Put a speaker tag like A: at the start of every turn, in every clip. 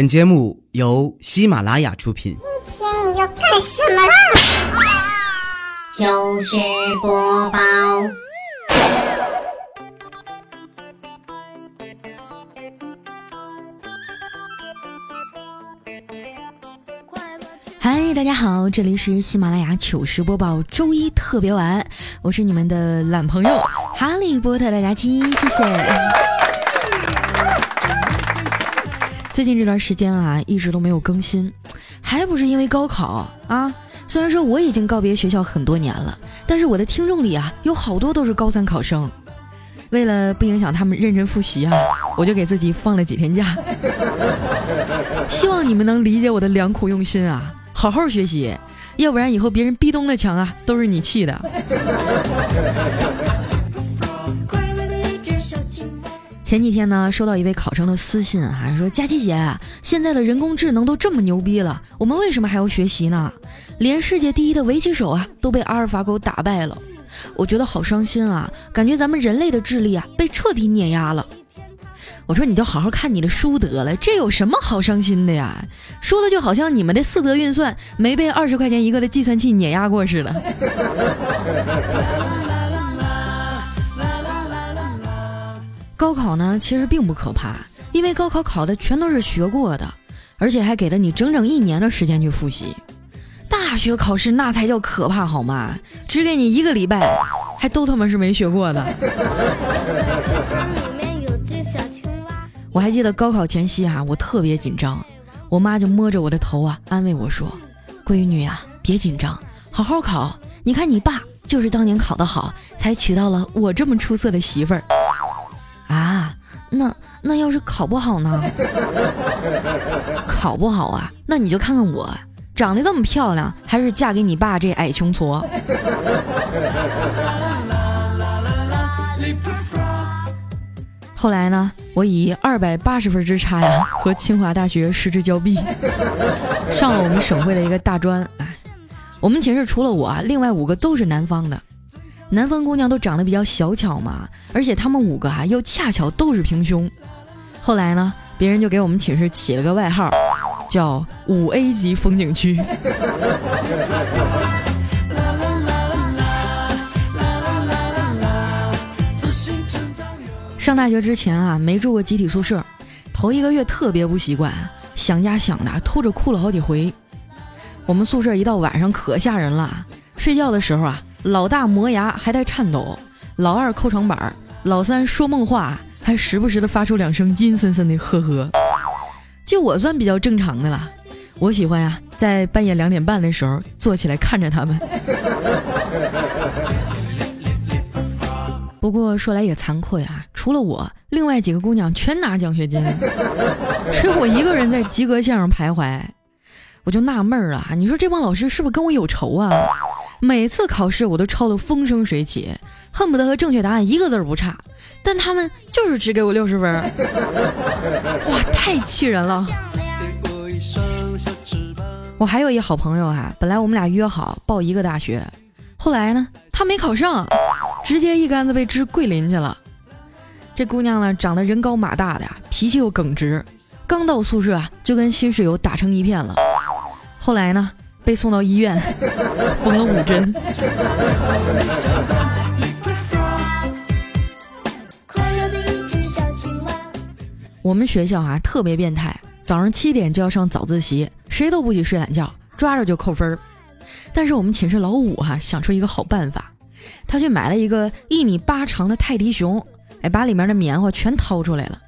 A: 本节目由喜马拉雅出品。
B: 今天你要干什么啦？
C: 糗事播报。
D: 嗨，大家好，这里是喜马拉雅糗事播报周一特别晚，我是你们的懒朋友哈利波特大家期，谢谢。最近这段时间啊，一直都没有更新，还不是因为高考啊。虽然说我已经告别学校很多年了，但是我的听众里啊，有好多都是高三考生。为了不影响他们认真复习啊，我就给自己放了几天假。希望你们能理解我的良苦用心啊，好好学习，要不然以后别人壁咚的墙啊，都是你砌的。前几天呢，收到一位考生的私信啊，说佳琪姐，现在的人工智能都这么牛逼了，我们为什么还要学习呢？连世界第一的围棋手啊都被阿尔法狗打败了，我觉得好伤心啊，感觉咱们人类的智力啊被彻底碾压了。我说你就好好看你的书得了，这有什么好伤心的呀？说的就好像你们的四则运算没被二十块钱一个的计算器碾压过似的。高考呢，其实并不可怕，因为高考考的全都是学过的，而且还给了你整整一年的时间去复习。大学考试那才叫可怕好吗？只给你一个礼拜，还都他妈是没学过的。我还记得高考前夕啊，我特别紧张，我妈就摸着我的头啊，安慰我说：“闺女啊，别紧张，好好考。你看你爸就是当年考得好，才娶到了我这么出色的媳妇儿。”啊，那那要是考不好呢？考不好啊，那你就看看我，长得这么漂亮，还是嫁给你爸这矮穷矬。后来呢，我以二百八十分之差呀，和清华大学失之交臂，上了我们省会的一个大专。哎，我们寝室除了我啊，另外五个都是南方的。南方姑娘都长得比较小巧嘛，而且她们五个啊又恰巧都是平胸。后来呢，别人就给我们寝室起了个外号，叫五 A 级风景区。上大学之前啊，没住过集体宿舍，头一个月特别不习惯，想家想的，偷着哭了好几回。我们宿舍一到晚上可吓人了，睡觉的时候啊。老大磨牙还带颤抖，老二抠床板，老三说梦话，还时不时的发出两声阴森森的呵呵。就我算比较正常的了，我喜欢呀，在半夜两点半的时候坐起来看着他们。不过说来也惭愧啊，除了我，另外几个姑娘全拿奖学金，只有我一个人在及格线上徘徊。我就纳闷儿了，你说这帮老师是不是跟我有仇啊？每次考试我都抄得风生水起，恨不得和正确答案一个字儿不差，但他们就是只给我六十分，哇，太气人了！我还有一好朋友哈，本来我们俩约好报一个大学，后来呢，他没考上，直接一竿子被支桂林去了。这姑娘呢，长得人高马大的呀，脾气又耿直，刚到宿舍啊，就跟新室友打成一片了。后来呢？被送到医院，缝了五针。我们学校啊特别变态，早上七点就要上早自习，谁都不许睡懒觉，抓着就扣分儿。但是我们寝室老五哈想出一个好办法，他去买了一个一米八长的泰迪熊，哎，把里面的棉花全掏出来了。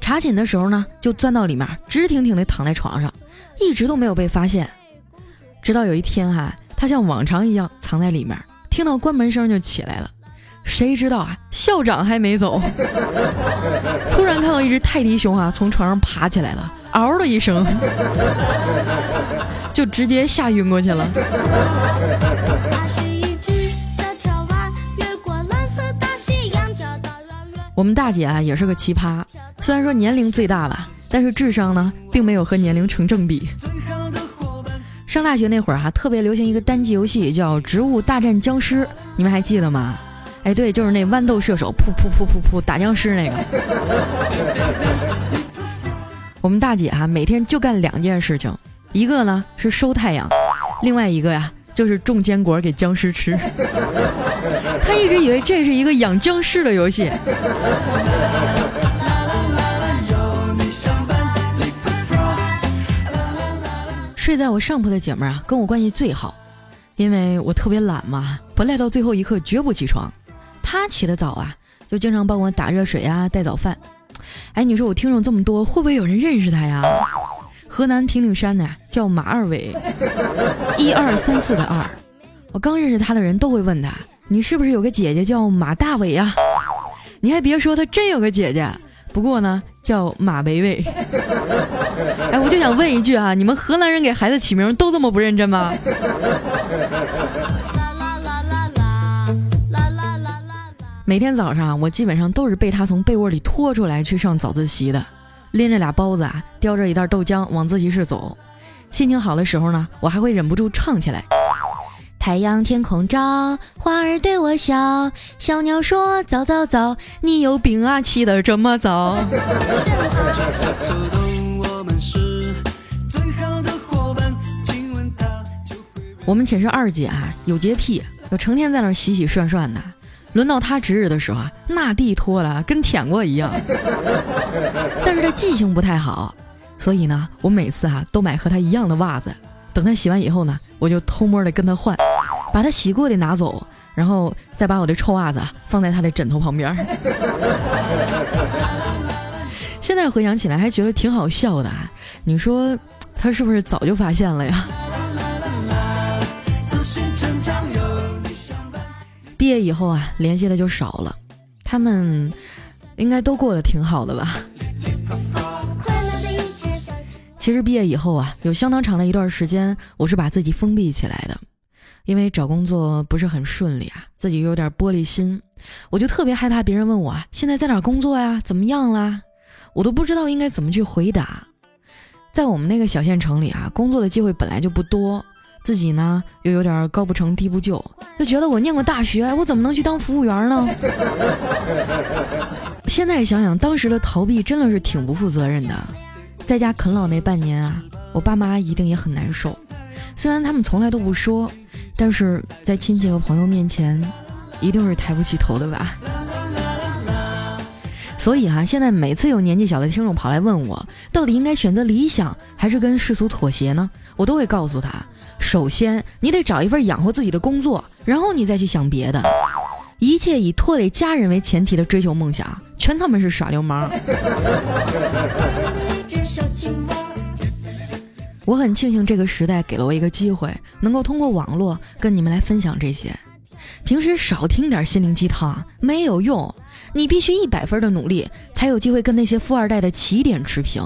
D: 查寝的时候呢，就钻到里面，直挺挺的躺在床上，一直都没有被发现。直到有一天哈，他像往常一样藏在里面，听到关门声就起来了。谁知道啊，校长还没走，突然看到一只泰迪熊啊从床上爬起来了，嗷的一声，就直接吓晕过去了。我们大姐啊也是个奇葩，虽然说年龄最大吧，但是智商呢并没有和年龄成正比。上大学那会儿哈，特别流行一个单机游戏，叫《植物大战僵尸》，你们还记得吗？哎，对，就是那豌豆射手，噗噗噗噗噗打僵尸那个。我们大姐哈每天就干两件事情，一个呢是收太阳，另外一个呀就是种坚果给僵尸吃。她一直以为这是一个养僵尸的游戏。睡在我上铺的姐妹啊，跟我关系最好，因为我特别懒嘛，不赖到最后一刻绝不起床。她起得早啊，就经常帮我打热水啊，带早饭。哎，你说我听众这么多，会不会有人认识她呀？河南平顶山的叫马二伟，一二三四的二。我刚认识他的人都会问他，你是不是有个姐姐叫马大伟呀？你还别说，他真有个姐姐，不过呢。叫马维维，哎，我就想问一句啊，你们河南人给孩子起名都这么不认真吗？每天早上我基本上都是被他从被窝里拖出来去上早自习的，拎着俩包子啊，叼着一袋豆浆往自习室走。心情好的时候呢，我还会忍不住唱起来。太阳天空照，花儿对我笑，小鸟说早早早，你有病啊，起得这么早。我们寝室二姐啊，有洁癖，就成天在那洗洗涮涮的。轮到她值日的时候啊，那地拖了跟舔过一样。但是她记性不太好，所以呢，我每次啊都买和她一样的袜子。等她洗完以后呢，我就偷摸的跟她换。把他洗过的拿走，然后再把我的臭袜子放在他的枕头旁边。现在回想起来还觉得挺好笑的。你说他是不是早就发现了呀？毕业以后啊，联系的就少了。他们应该都过得挺好的吧？其实毕业以后啊，有相当长的一段时间，我是把自己封闭起来的。因为找工作不是很顺利啊，自己又有点玻璃心，我就特别害怕别人问我啊，现在在哪工作呀？怎么样啦？我都不知道应该怎么去回答。在我们那个小县城里啊，工作的机会本来就不多，自己呢又有点高不成低不就，就觉得我念过大学，我怎么能去当服务员呢？现在想想，当时的逃避真的是挺不负责任的。在家啃老那半年啊，我爸妈一定也很难受，虽然他们从来都不说。但是在亲戚和朋友面前，一定是抬不起头的吧。所以哈，现在每次有年纪小的听众跑来问我，到底应该选择理想还是跟世俗妥协呢？我都会告诉他，首先你得找一份养活自己的工作，然后你再去想别的。一切以拖累家人为前提的追求梦想，全他妈是耍流氓。我很庆幸这个时代给了我一个机会，能够通过网络跟你们来分享这些。平时少听点心灵鸡汤没有用，你必须一百分的努力，才有机会跟那些富二代的起点持平。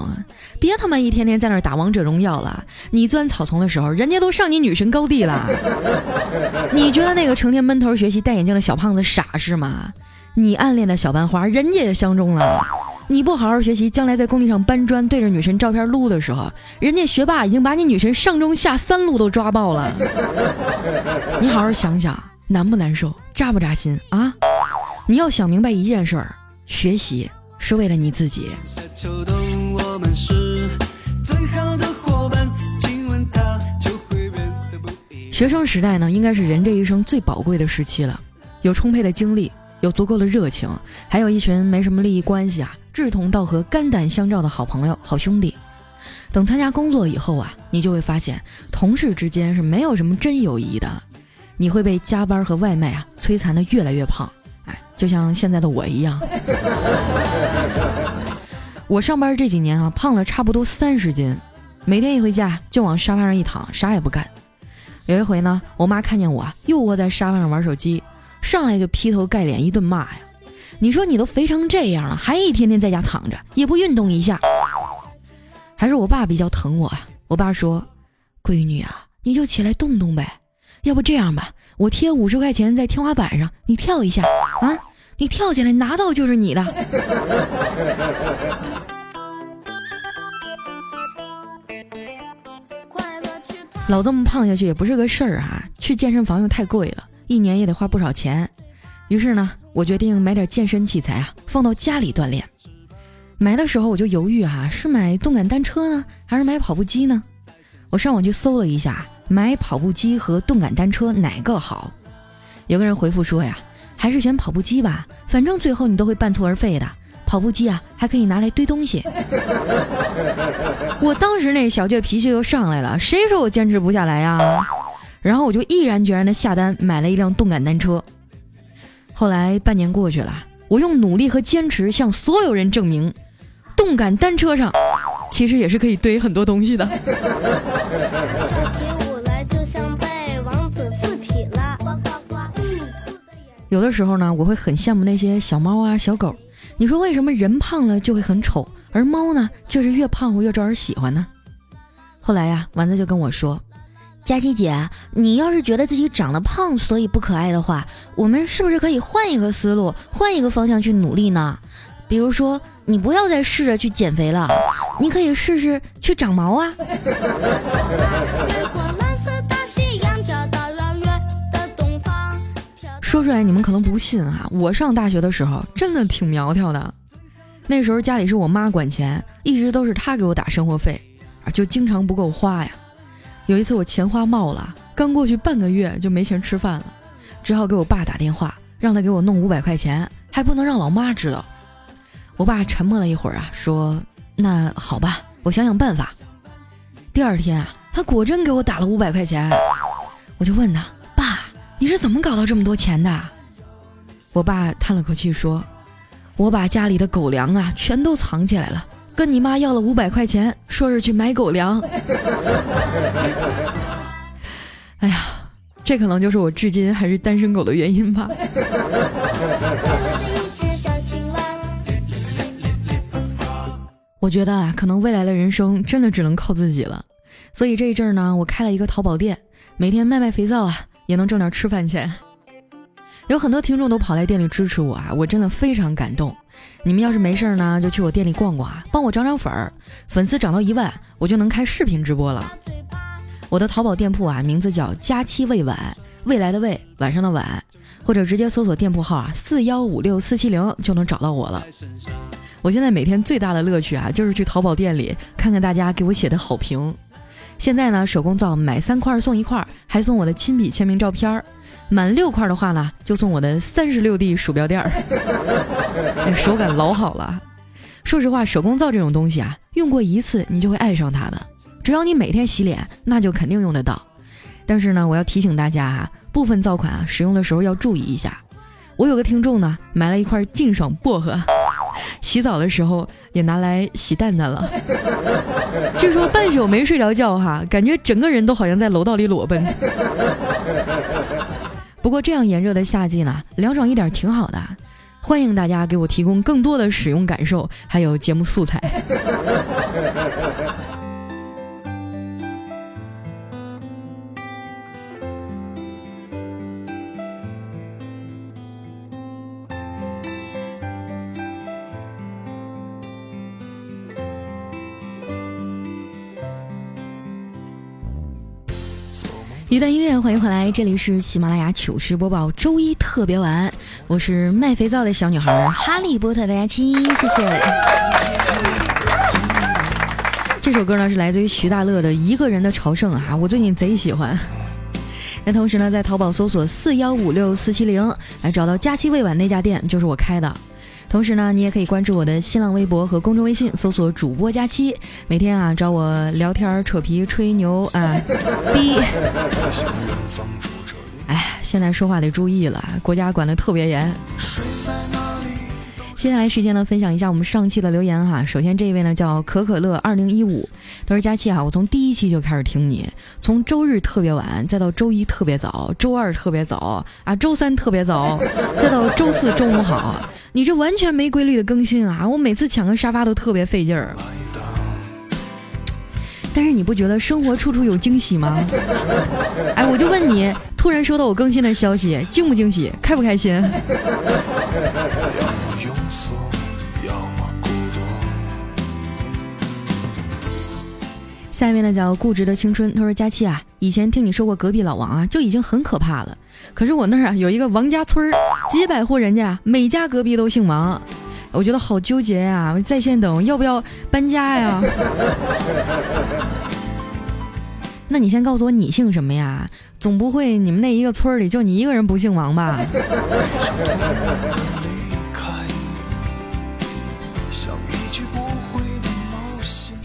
D: 别他妈一天天在那打王者荣耀了，你钻草丛的时候，人家都上你女神高地了。你觉得那个成天闷头学习戴眼镜的小胖子傻是吗？你暗恋的小班花，人家也相中了。你不好好学习，将来在工地上搬砖，对着女神照片撸的时候，人家学霸已经把你女神上中下三路都抓爆了。你好好想想，难不难受，扎不扎心啊？你要想明白一件事儿，学习是为了你自己。学生时代呢，应该是人这一生最宝贵的时期了，有充沛的精力，有足够的热情，还有一群没什么利益关系啊。志同道合、肝胆相照的好朋友、好兄弟。等参加工作以后啊，你就会发现，同事之间是没有什么真友谊的。你会被加班和外卖啊摧残的越来越胖，哎，就像现在的我一样。我上班这几年啊，胖了差不多三十斤，每天一回家就往沙发上一躺，啥也不干。有一回呢，我妈看见我又窝在沙发上玩手机，上来就劈头盖脸一顿骂呀。你说你都肥成这样了，还一天天在家躺着，也不运动一下？还是我爸比较疼我啊？我爸说：“闺女啊，你就起来动动呗。要不这样吧，我贴五十块钱在天花板上，你跳一下啊！你跳起来拿到就是你的。”老这么胖下去也不是个事儿啊！去健身房又太贵了，一年也得花不少钱。于是呢。我决定买点健身器材啊，放到家里锻炼。买的时候我就犹豫啊，是买动感单车呢，还是买跑步机呢？我上网去搜了一下，买跑步机和动感单车哪个好？有个人回复说呀，还是选跑步机吧，反正最后你都会半途而废的。跑步机啊，还可以拿来堆东西。我当时那小倔脾气又上来了，谁说我坚持不下来呀？然后我就毅然决然的下单买了一辆动感单车。后来半年过去了，我用努力和坚持向所有人证明，动感单车上其实也是可以堆很多东西的。有的时候呢，我会很羡慕那些小猫啊、小狗。你说为什么人胖了就会很丑，而猫呢却是越胖活越招人喜欢呢？后来呀，丸子就跟我说：“
E: 佳琪姐，你要是觉得自己长得胖所以不可爱的话，我们是不是可以换一个思路，换一个方向去努力呢？比如说，你不要再试着去减肥了，你可以试试去长毛啊。”
D: 说出来你们可能不信啊，我上大学的时候真的挺苗条的。那时候家里是我妈管钱，一直都是她给我打生活费，啊，就经常不够花呀。有一次我钱花冒了，刚过去半个月就没钱吃饭了，只好给我爸打电话，让他给我弄五百块钱，还不能让老妈知道。我爸沉默了一会儿啊，说：“那好吧，我想想办法。”第二天啊，他果真给我打了五百块钱，我就问他。爸你是怎么搞到这么多钱的？我爸叹了口气说：“我把家里的狗粮啊全都藏起来了，跟你妈要了五百块钱，说是去买狗粮。”哎呀，这可能就是我至今还是单身狗的原因吧。我觉得啊，可能未来的人生真的只能靠自己了。所以这一阵儿呢，我开了一个淘宝店，每天卖卖肥皂啊。也能挣点吃饭钱，有很多听众都跑来店里支持我啊，我真的非常感动。你们要是没事儿呢，就去我店里逛逛啊，帮我涨涨粉儿，粉丝涨到一万，我就能开视频直播了。我的淘宝店铺啊，名字叫佳期未晚，未来的未，晚上的晚，或者直接搜索店铺号啊，四幺五六四七零就能找到我了。我现在每天最大的乐趣啊，就是去淘宝店里看看大家给我写的好评。现在呢，手工皂买三块送一块，还送我的亲笔签名照片儿。满六块的话呢，就送我的三十六 D 鼠标垫儿。手感老好了。说实话，手工皂这种东西啊，用过一次你就会爱上它的。只要你每天洗脸，那就肯定用得到。但是呢，我要提醒大家啊，部分皂款啊，使用的时候要注意一下。我有个听众呢，买了一块净爽薄荷。洗澡的时候也拿来洗蛋蛋了，据说半宿没睡着觉哈，感觉整个人都好像在楼道里裸奔。不过这样炎热的夏季呢，凉爽一点挺好的。欢迎大家给我提供更多的使用感受，还有节目素材。一段音乐，欢迎回来，这里是喜马拉雅糗事播报，周一特别晚，我是卖肥皂的小女孩哈利波特的佳期，谢谢。这首歌呢是来自于徐大乐的《一个人的朝圣》啊，我最近贼喜欢。那同时呢，在淘宝搜索四幺五六四七零，来找到佳期未晚那家店，就是我开的。同时呢，你也可以关注我的新浪微博和公众微信，搜索“主播佳期”，每天啊找我聊天、扯皮、吹牛啊。第一，哎，现在说话得注意了，国家管得特别严。接下来时间呢，分享一下我们上期的留言哈。首先这一位呢叫可可乐二零一五，他说佳期啊，我从第一期就开始听你，从周日特别晚，再到周一特别早，周二特别早啊，周三特别早，再到周四中午好，你这完全没规律的更新啊！我每次抢个沙发都特别费劲儿。但是你不觉得生活处处有惊喜吗？哎，我就问你，突然收到我更新的消息，惊不惊喜，开不开心？下一位呢叫固执的青春，他说佳期啊，以前听你说过隔壁老王啊，就已经很可怕了。可是我那儿啊有一个王家村儿，几百户人家，每家隔壁都姓王。我觉得好纠结呀！在线等，要不要搬家呀？那你先告诉我你姓什么呀？总不会你们那一个村里就你一个人不姓王吧？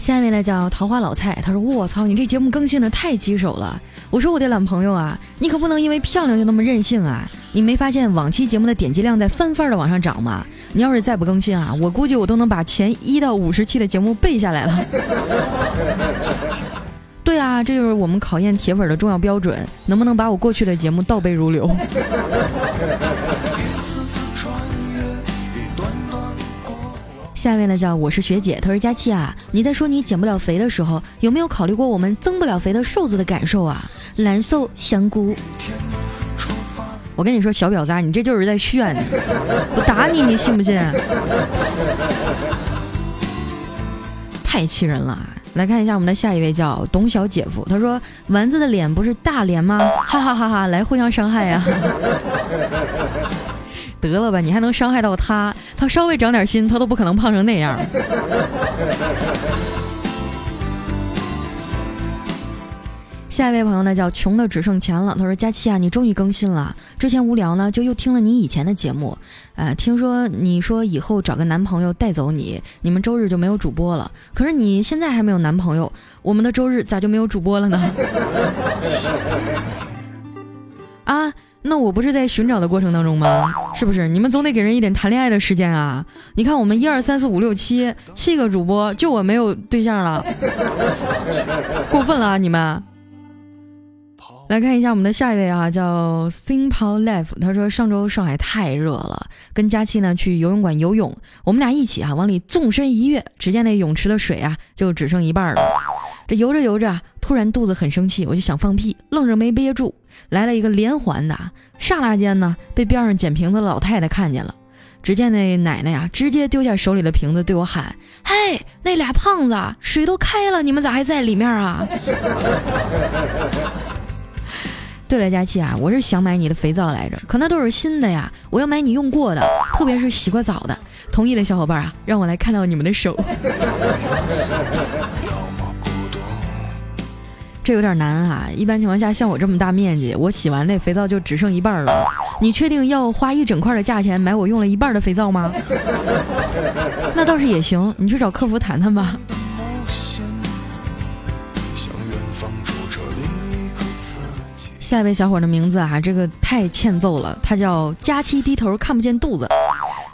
D: 下一位呢叫桃花老蔡，他说：“我操，你这节目更新的太棘手了。”我说：“我的懒朋友啊，你可不能因为漂亮就那么任性啊！你没发现往期节目的点击量在翻番的往上涨吗？你要是再不更新啊，我估计我都能把前一到五十期的节目背下来了。”对啊，这就是我们考验铁粉的重要标准，能不能把我过去的节目倒背如流？下一位呢叫我是学姐，她说佳期啊，你在说你减不了肥的时候，有没有考虑过我们增不了肥的瘦子的感受啊？蓝瘦香菇，我跟你说小婊子，你这就是在炫，我打你，你信不信？太气人了！来看一下我们的下一位叫董小姐夫，他说丸子的脸不是大脸吗？哈哈哈哈！来互相伤害呀！得了吧，你还能伤害到他？他稍微长点心，他都不可能胖成那样。下一位朋友呢，叫穷的只剩钱了。他说：“佳期啊，你终于更新了。之前无聊呢，就又听了你以前的节目。呃，听说你说以后找个男朋友带走你，你们周日就没有主播了。可是你现在还没有男朋友，我们的周日咋就没有主播了呢？” 啊。那我不是在寻找的过程当中吗？是不是？你们总得给人一点谈恋爱的时间啊！你看我们一二三四五六七七个主播，就我没有对象了，过分了啊！你们来看一下我们的下一位啊，叫 Simple Life，他说上周上海太热了，跟佳期呢去游泳馆游泳，我们俩一起啊往里纵身一跃，只见那泳池的水啊就只剩一半了。这游着游着，突然肚子很生气，我就想放屁，愣是没憋住，来了一个连环的。刹那间呢，被边上捡瓶子的老太太看见了。只见那奶奶呀，直接丢下手里的瓶子，对我喊：“嘿，那俩胖子，水都开了，你们咋还在里面啊？” 对了，佳琪啊，我是想买你的肥皂来着，可那都是新的呀，我要买你用过的，特别是洗过澡的。同意的小伙伴啊，让我来看到你们的手。这有点难啊！一般情况下，像我这么大面积，我洗完那肥皂就只剩一半了。你确定要花一整块的价钱买我用了一半的肥皂吗？那倒是也行，你去找客服谈谈吧。下一位小伙的名字啊，这个太欠揍了，他叫佳期低头看不见肚子。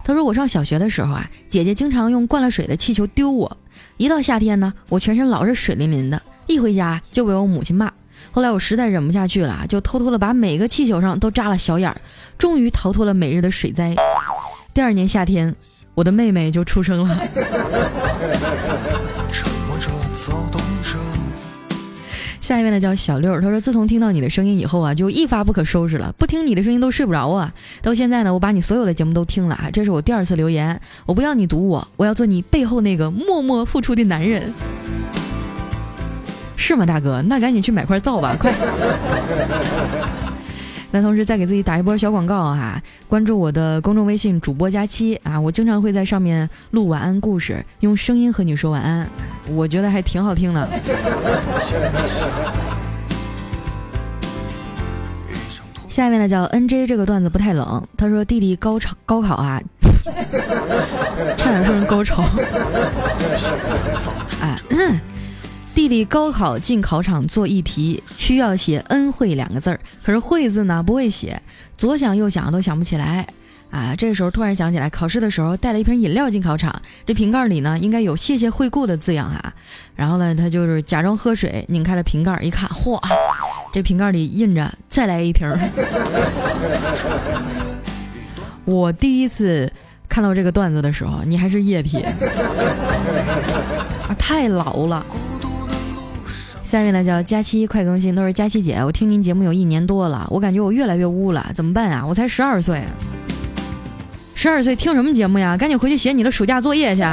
D: 他说我上小学的时候啊，姐姐经常用灌了水的气球丢我，一到夏天呢，我全身老是水淋淋的。一回家就被我母亲骂，后来我实在忍不下去了，就偷偷的把每个气球上都扎了小眼儿，终于逃脱了每日的水灾。第二年夏天，我的妹妹就出生了。下一位呢叫小六，他说自从听到你的声音以后啊，就一发不可收拾了，不听你的声音都睡不着啊。到现在呢，我把你所有的节目都听了啊，这是我第二次留言，我不要你读我，我要做你背后那个默默付出的男人。是吗，大哥？那赶紧去买块皂吧，快！那同时再给自己打一波小广告哈，关注我的公众微信主播佳期啊，我经常会在上面录晚安故事，用声音和你说晚安，我觉得还挺好听的。下面呢叫 N J，这个段子不太冷。他说弟弟高潮高考啊，差点说成高潮。哎。弟弟高考进考场做一题，需要写“恩惠”两个字儿，可是“惠”字呢不会写，左想右想都想不起来。啊，这时候突然想起来，考试的时候带了一瓶饮料进考场，这瓶盖里呢应该有“谢谢惠顾”的字样哈。然后呢，他就是假装喝水，拧开了瓶盖一看，嚯，这瓶盖里印着“再来一瓶”。我第一次看到这个段子的时候，你还是液体，啊，太老了。下面呢叫佳期快更新，都是佳期姐，我听您节目有一年多了，我感觉我越来越污了，怎么办啊？我才十二岁，十二岁听什么节目呀？赶紧回去写你的暑假作业去。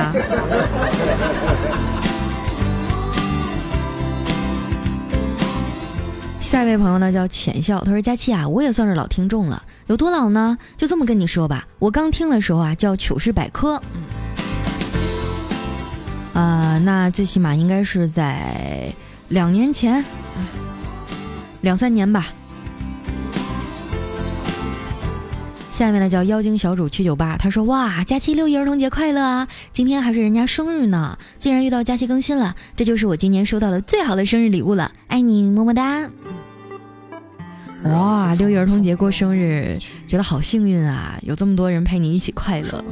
D: 下一位朋友呢叫浅笑，他说：“佳期啊，我也算是老听众了，有多老呢？就这么跟你说吧，我刚听的时候啊叫糗事百科，呃，那最起码应该是在两年前，两三年吧。”下面呢叫妖精小主七九八，他说：“哇，佳期六一儿童节快乐啊！今天还是人家生日呢，竟然遇到佳期更新了，这就是我今年收到的最好的生日礼物了，爱你么么哒！”哇，六一儿童节过生日，觉得好幸运啊，有这么多人陪你一起快乐。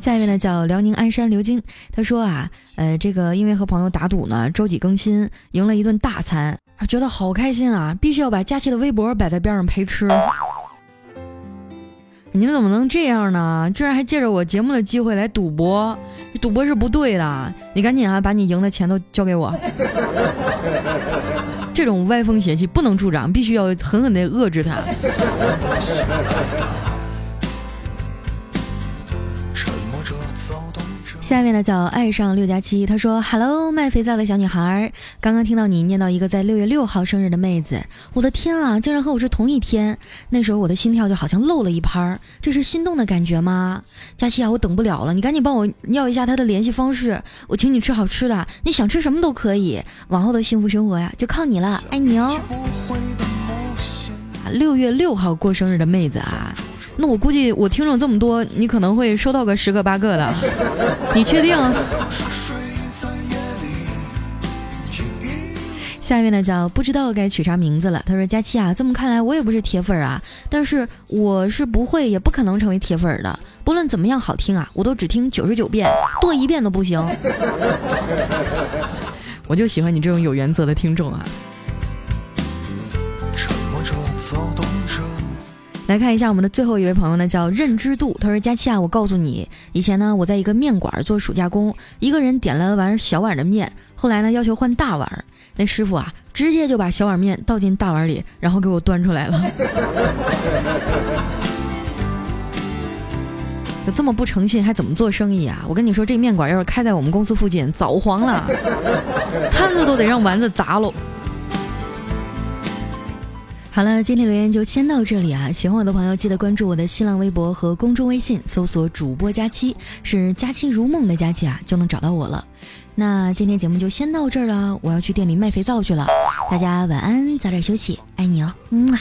D: 下一位呢叫辽宁鞍山刘金，他说啊，呃，这个因为和朋友打赌呢，周几更新，赢了一顿大餐，觉得好开心啊，必须要把佳期的微博摆在边上陪吃。你们怎么能这样呢？居然还借着我节目的机会来赌博，赌博是不对的。你赶紧啊，把你赢的钱都交给我。这种歪风邪气不能助长，必须要狠狠地遏制它。下面呢叫爱上六加七，他说：“Hello，卖肥皂的小女孩，刚刚听到你念到一个在六月六号生日的妹子，我的天啊，竟然和我是同一天！那时候我的心跳就好像漏了一拍，这是心动的感觉吗？佳期啊，我等不了了，你赶紧帮我要一下她的联系方式，我请你吃好吃的，你想吃什么都可以，往后的幸福生活呀就靠你了，爱你哦。”六月六号过生日的妹子啊。那我估计我听众这么多，你可能会收到个十个八个的，你确定？下面呢叫不知道该取啥名字了。他说：“佳期啊，这么看来我也不是铁粉啊，但是我是不会也不可能成为铁粉的。不论怎么样好听啊，我都只听九十九遍，多一遍都不行。我就喜欢你这种有原则的听众啊。”来看一下我们的最后一位朋友呢，叫认知度。他说：“佳期啊，我告诉你，以前呢，我在一个面馆做暑假工，一个人点了碗小碗的面，后来呢，要求换大碗，那师傅啊，直接就把小碗面倒进大碗里，然后给我端出来了。就这么不诚信，还怎么做生意啊？我跟你说，这面馆要是开在我们公司附近，早黄了，摊子都得让丸子砸喽。”好了，今天留言就先到这里啊！喜欢我的朋友记得关注我的新浪微博和公众微信，搜索“主播佳期”，是“佳期如梦”的佳期啊，就能找到我了。那今天节目就先到这儿了，我要去店里卖肥皂去了。大家晚安，早点休息，爱你哦，嗯啊。